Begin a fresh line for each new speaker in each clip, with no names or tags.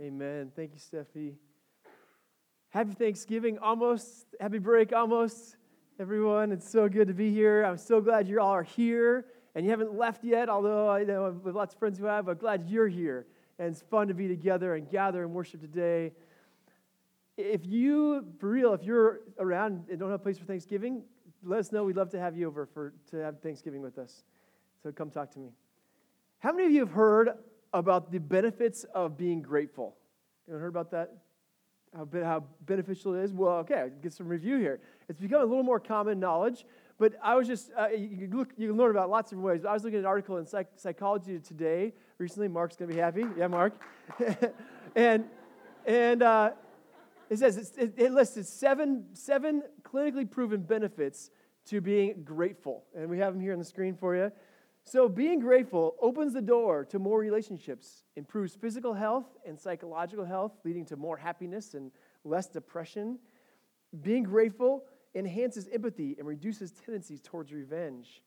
Amen. Thank you, Steffi. Happy Thanksgiving almost. Happy break almost, everyone. It's so good to be here. I'm so glad you all are here and you haven't left yet, although I know I have lots of friends who have. I'm glad you're here. And it's fun to be together and gather and worship today. If you, for real, if you're around and don't have a place for Thanksgiving, let us know. We'd love to have you over for, to have Thanksgiving with us. So come talk to me. How many of you have heard about the benefits of being grateful? You ever heard about that? How, how beneficial it is? Well, okay, get some review here. It's become a little more common knowledge, but I was just, uh, you, can look, you can learn about lots of ways. I was looking at an article in Psych- Psychology Today recently. Mark's going to be happy. Yeah, Mark. and and uh, it says, it, it listed seven, seven clinically proven benefits to being grateful. And we have them here on the screen for you. So, being grateful opens the door to more relationships, improves physical health and psychological health, leading to more happiness and less depression. Being grateful enhances empathy and reduces tendencies towards revenge.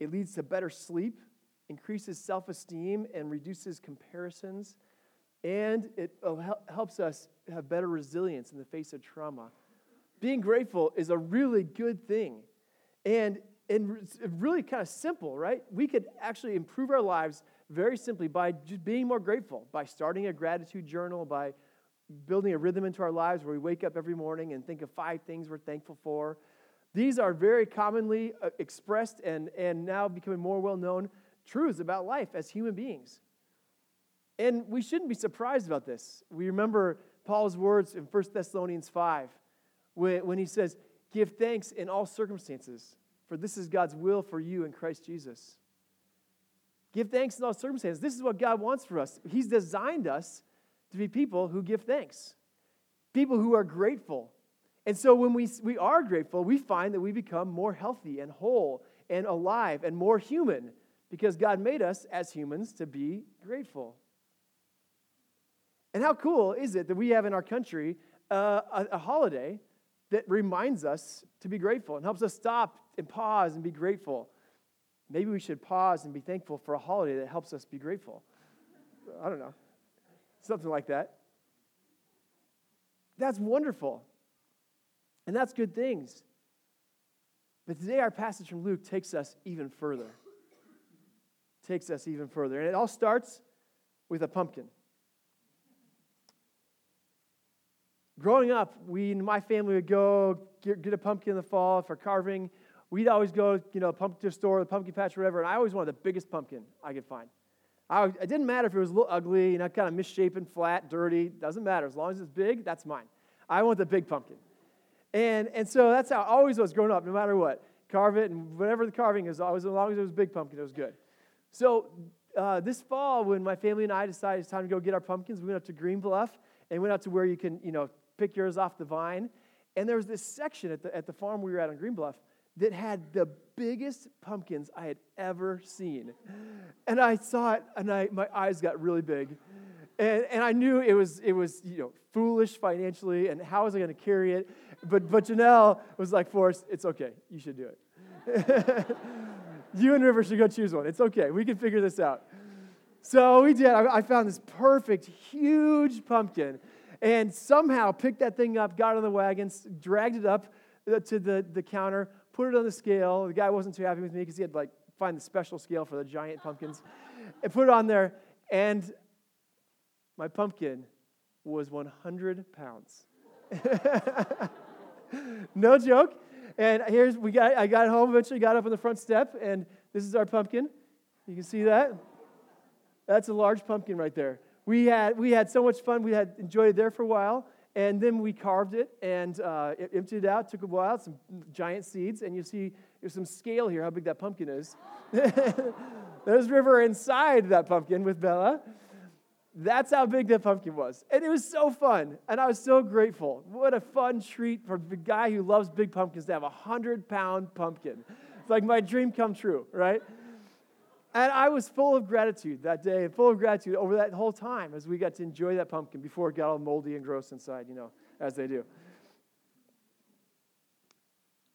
It leads to better sleep, increases self esteem, and reduces comparisons. And it helps us have better resilience in the face of trauma. Being grateful is a really good thing. And and really kind of simple, right? We could actually improve our lives very simply by just being more grateful, by starting a gratitude journal, by building a rhythm into our lives where we wake up every morning and think of five things we're thankful for. These are very commonly uh, expressed and, and now becoming more well known truths about life as human beings. And we shouldn't be surprised about this. We remember Paul's words in 1 Thessalonians 5 when, when he says, Give thanks in all circumstances for this is God's will for you in Christ Jesus. Give thanks in all circumstances. This is what God wants for us. He's designed us to be people who give thanks, people who are grateful. And so when we, we are grateful, we find that we become more healthy and whole and alive and more human because God made us as humans to be grateful. And how cool is it that we have in our country uh, a, a holiday that reminds us to be grateful and helps us stop and pause and be grateful. Maybe we should pause and be thankful for a holiday that helps us be grateful. I don't know. Something like that. That's wonderful. And that's good things. But today, our passage from Luke takes us even further. Takes us even further. And it all starts with a pumpkin. Growing up, we in my family would go get, get a pumpkin in the fall for carving we'd always go, you know, pumpkin store, the pumpkin patch, whatever, and I always wanted the biggest pumpkin I could find. I, it didn't matter if it was a little ugly, you know, kind of misshapen, flat, dirty. Doesn't matter. As long as it's big, that's mine. I want the big pumpkin. And, and so that's how I always was growing up, no matter what. Carve it, and whatever the carving is, always, as long as it was a big pumpkin, it was good. So uh, this fall, when my family and I decided it's time to go get our pumpkins, we went up to Green Bluff and went out to where you can, you know, pick yours off the vine. And there was this section at the, at the farm we were at on Green Bluff that had the biggest pumpkins I had ever seen. And I saw it, and I, my eyes got really big. And, and I knew it was, it was you know, foolish financially, and how was I going to carry it? But, but Janelle was like, Forrest, it's okay. You should do it. you and River should go choose one. It's okay. We can figure this out. So we did. I, I found this perfect, huge pumpkin and somehow picked that thing up, got on the wagon, dragged it up uh, to the, the counter, put it on the scale. The guy wasn't too happy with me because he had to like find the special scale for the giant pumpkins. and put it on there, and my pumpkin was 100 pounds. no joke. And here's we got I got home eventually, got up on the front step, and this is our pumpkin. You can see that. That's a large pumpkin right there. We had we had so much fun. We had enjoyed it there for a while. And then we carved it and uh, emptied it out. Took a while, some giant seeds, and you see there's some scale here how big that pumpkin is. there's River inside that pumpkin with Bella. That's how big that pumpkin was. And it was so fun. And I was so grateful. What a fun treat for the guy who loves big pumpkins to have a 100 pound pumpkin. It's like my dream come true, right? And I was full of gratitude that day, full of gratitude over that whole time as we got to enjoy that pumpkin before it got all moldy and gross inside, you know, as they do.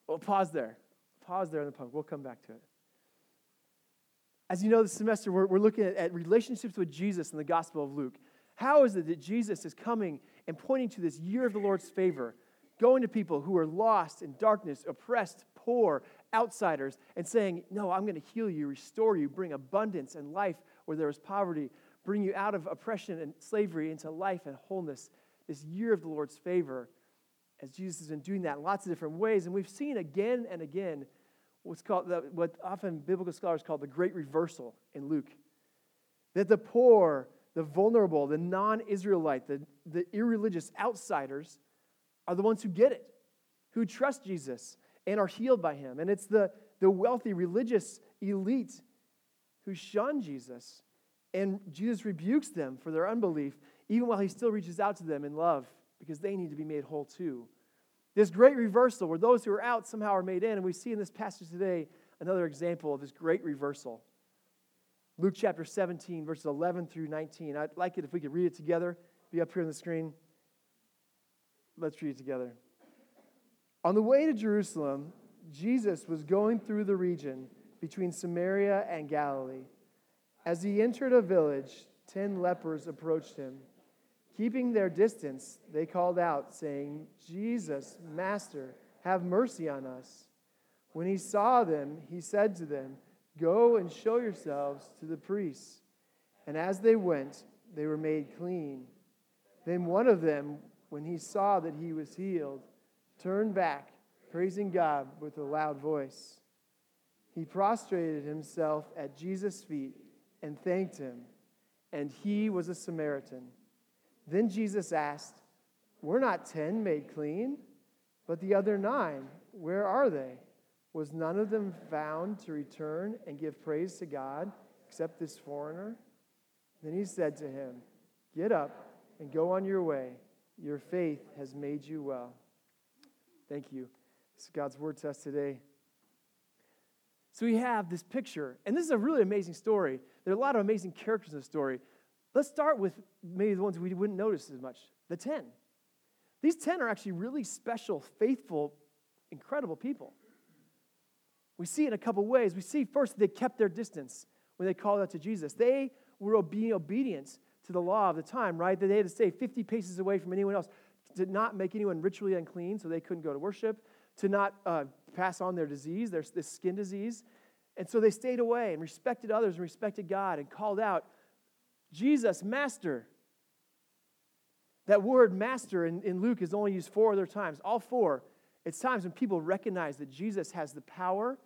Well, pause there. Pause there on the pumpkin. We'll come back to it. As you know, this semester we're, we're looking at, at relationships with Jesus in the Gospel of Luke. How is it that Jesus is coming and pointing to this year of the Lord's favor, going to people who are lost in darkness, oppressed, poor, outsiders, and saying, No, I'm going to heal you, restore you, bring abundance and life where there is poverty, bring you out of oppression and slavery into life and wholeness. This year of the Lord's favor, as Jesus has been doing that in lots of different ways. And we've seen again and again what's called the, what often biblical scholars call the great reversal in Luke. That the poor, the vulnerable, the non Israelite, the, the irreligious outsiders are the ones who get it, who trust Jesus and are healed by him. And it's the, the wealthy religious elite who shun Jesus. And Jesus rebukes them for their unbelief, even while he still reaches out to them in love, because they need to be made whole too. This great reversal, where those who are out somehow are made in. And we see in this passage today another example of this great reversal. Luke chapter 17, verses 11 through 19. I'd like it if we could read it together, be up here on the screen. Let's read it together. On the way to Jerusalem, Jesus was going through the region between Samaria and Galilee. As he entered a village, ten lepers approached him. Keeping their distance, they called out, saying, Jesus, Master, have mercy on us. When he saw them, he said to them, Go and show yourselves to the priests. And as they went, they were made clean. Then one of them, when he saw that he was healed, turned back, praising God with a loud voice. He prostrated himself at Jesus' feet and thanked him, and he was a Samaritan. Then Jesus asked, Were not ten made clean? But the other nine, where are they? Was none of them found to return and give praise to God except this foreigner? Then he said to him, Get up and go on your way. Your faith has made you well. Thank you. This is God's word to us today. So we have this picture, and this is a really amazing story. There are a lot of amazing characters in the story. Let's start with maybe the ones we wouldn't notice as much the 10. These 10 are actually really special, faithful, incredible people. We see it in a couple ways. We see first they kept their distance when they called out to Jesus. They were being obedient to the law of the time, right? That they had to stay 50 paces away from anyone else, to not make anyone ritually unclean so they couldn't go to worship, to not uh, pass on their disease, their this skin disease. And so they stayed away and respected others and respected God and called out, Jesus, Master. That word master in, in Luke is only used four other times, all four. It's times when people recognize that Jesus has the power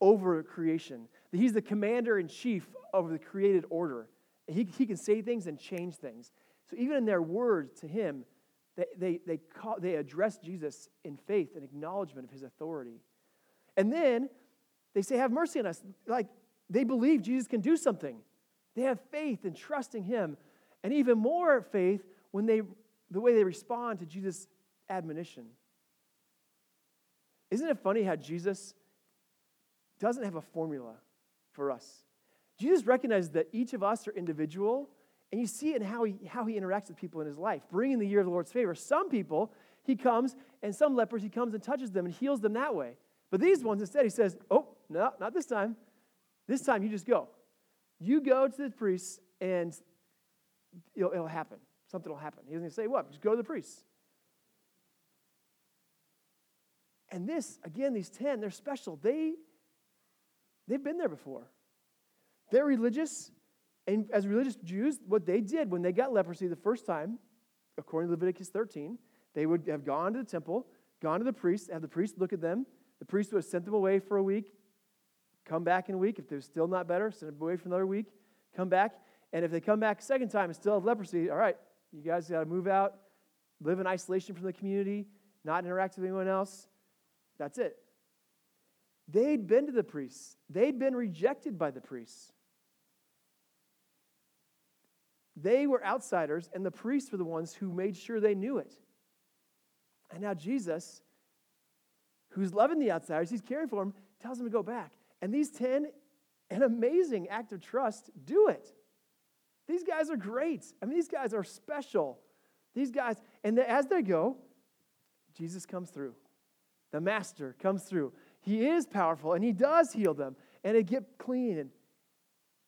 over creation, that he's the commander in chief of the created order. He, he can say things and change things. So even in their words to him, they, they, they, call, they address Jesus in faith and acknowledgement of his authority. And then they say, Have mercy on us. Like they believe Jesus can do something. They have faith in trusting him. And even more faith when they the way they respond to Jesus' admonition. Isn't it funny how Jesus doesn't have a formula for us? Jesus recognizes that each of us are individual, and you see it in how he, how he interacts with people in his life, bringing the year of the Lord's favor. Some people, he comes, and some lepers, he comes and touches them and heals them that way. But these ones, instead, he says, Oh, no, not this time. This time, you just go. You go to the priests, and it'll, it'll happen. Something will happen. He doesn't say what, just go to the priests. And this, again, these 10, they're special. They, they've been there before. They're religious, and as religious Jews, what they did when they got leprosy the first time, according to Leviticus 13, they would have gone to the temple, gone to the priest, have the priest look at them, the priest would have sent them away for a week, come back in a week. If they're still not better, send them away for another week, come back. And if they come back a second time and still have leprosy, all right, you guys got to move out, live in isolation from the community, not interact with anyone else. That's it. They'd been to the priests, they'd been rejected by the priests. They were outsiders, and the priests were the ones who made sure they knew it. And now Jesus who's loving the outsiders, he's caring for them, tells them to go back. And these 10, an amazing act of trust, do it. These guys are great. I mean, these guys are special. These guys, and as they go, Jesus comes through. The master comes through. He is powerful and he does heal them and they get clean. And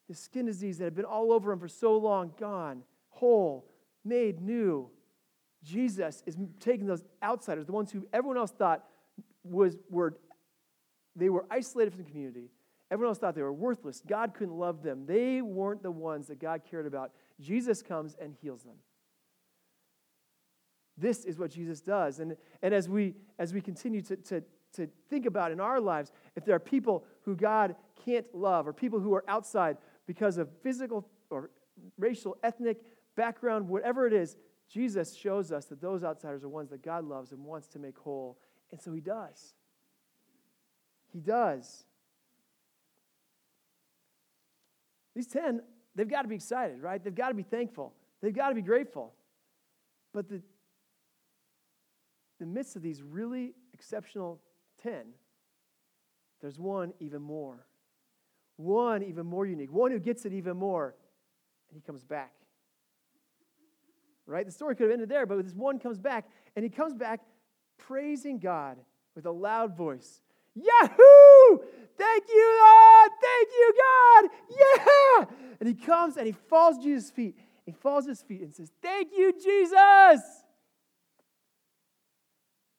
his skin disease that had been all over him for so long, gone, whole, made new. Jesus is taking those outsiders, the ones who everyone else thought was, were, they were isolated from the community. Everyone else thought they were worthless. God couldn't love them. They weren't the ones that God cared about. Jesus comes and heals them. This is what Jesus does. And, and as, we, as we continue to, to, to think about in our lives, if there are people who God can't love or people who are outside because of physical or racial, ethnic background, whatever it is, Jesus shows us that those outsiders are ones that God loves and wants to make whole. And so he does. He does. These 10, they've got to be excited, right? They've got to be thankful. They've got to be grateful. But the, the midst of these really exceptional 10, there's one even more. One even more unique. One who gets it even more. And he comes back. Right? The story could have ended there, but this one comes back, and he comes back praising God with a loud voice. Yahoo! Thank you, Lord! Thank you, God! Yeah! And he comes and he falls Jesus' feet. He falls his feet and says, Thank you, Jesus!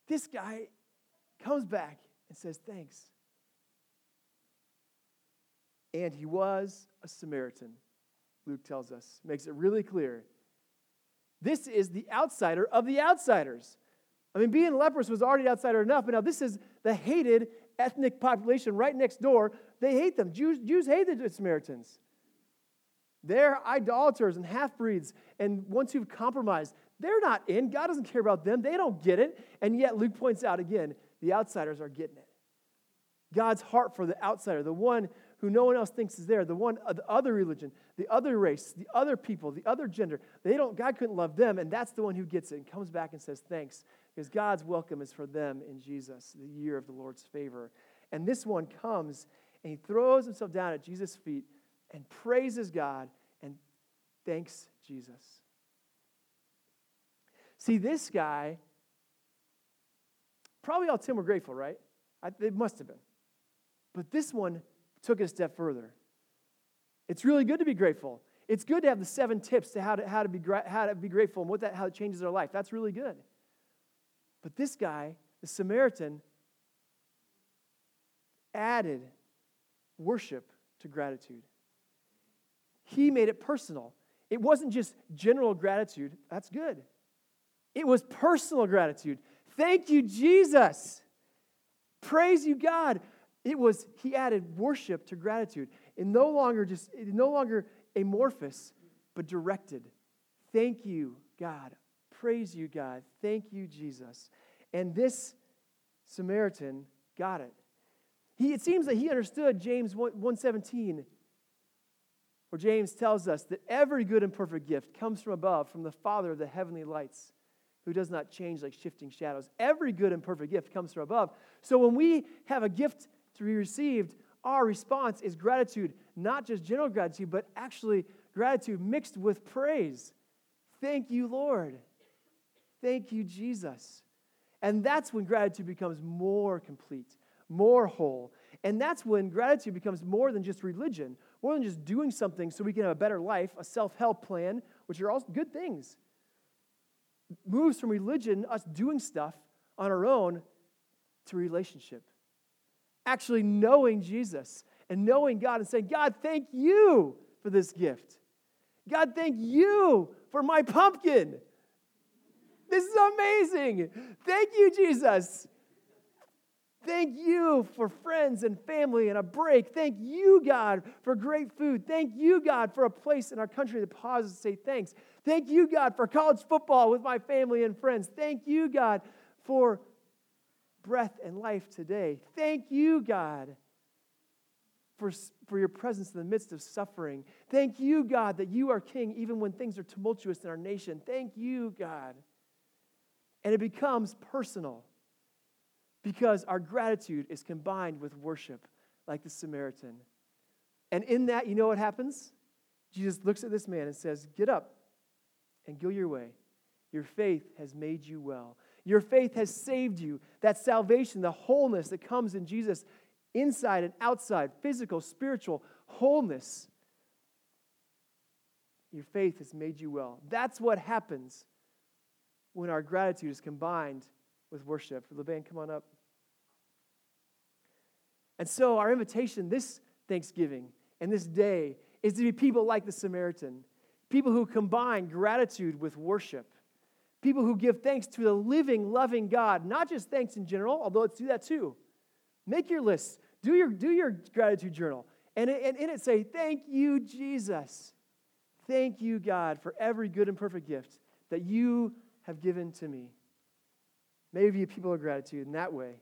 This guy comes back and says, Thanks. And he was a Samaritan, Luke tells us, makes it really clear. This is the outsider of the outsiders. I mean, being leprous was already outsider enough, but now this is the hated ethnic population right next door. They hate them. Jews, Jews hate the Samaritans. They're idolaters and half breeds and ones who've compromised. They're not in. God doesn't care about them. They don't get it. And yet, Luke points out again the outsiders are getting it. God's heart for the outsider, the one who no one else thinks is there, the one, uh, the other religion, the other race, the other people, the other gender, they don't, God couldn't love them, and that's the one who gets it and comes back and says thanks, because God's welcome is for them in Jesus, the year of the Lord's favor. And this one comes and he throws himself down at Jesus' feet and praises God and thanks Jesus. See, this guy, probably all 10 were grateful, right? I, they must have been. But this one took it a step further. It's really good to be grateful. It's good to have the seven tips to how to, how to, be, how to be grateful and what that, how it changes our life. That's really good. But this guy, the Samaritan, added worship to gratitude. He made it personal. It wasn't just general gratitude, that's good. It was personal gratitude. Thank you, Jesus. Praise you, God. It was, he added worship to gratitude. It no longer just, no longer amorphous, but directed. Thank you, God. Praise you, God. Thank you, Jesus. And this Samaritan got it. He, it seems that he understood James 117, where James tells us that every good and perfect gift comes from above, from the Father of the heavenly lights, who does not change like shifting shadows. Every good and perfect gift comes from above. So when we have a gift to be received, our response is gratitude, not just general gratitude, but actually gratitude mixed with praise. Thank you, Lord. Thank you, Jesus. And that's when gratitude becomes more complete, more whole. And that's when gratitude becomes more than just religion, more than just doing something so we can have a better life, a self help plan, which are all good things. moves from religion, us doing stuff on our own, to relationship actually knowing Jesus and knowing God and saying, God, thank you for this gift. God, thank you for my pumpkin. This is amazing. Thank you, Jesus. Thank you for friends and family and a break. Thank you, God, for great food. Thank you, God, for a place in our country that pauses to say thanks. Thank you, God, for college football with my family and friends. Thank you, God, for breath and life today. Thank you, God, for, for your presence in the midst of suffering. Thank you, God, that you are king even when things are tumultuous in our nation. Thank you, God. And it becomes personal because our gratitude is combined with worship, like the Samaritan. And in that, you know what happens? Jesus looks at this man and says, Get up and go your way. Your faith has made you well. Your faith has saved you. That salvation, the wholeness that comes in Jesus, inside and outside, physical, spiritual wholeness, Your faith has made you well. That's what happens when our gratitude is combined with worship. The band, come on up. And so, our invitation this Thanksgiving and this day is to be people like the Samaritan, people who combine gratitude with worship, people who give thanks to the living, loving God, not just thanks in general, although let's do that too. Make your list, do your, do your gratitude journal, and, and in it say, Thank you, Jesus. Thank you, God, for every good and perfect gift that you have given to me. Maybe people of gratitude in that way.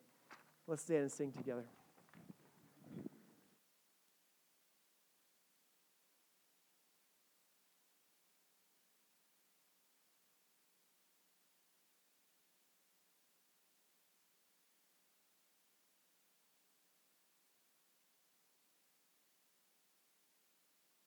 Let's stand and sing together.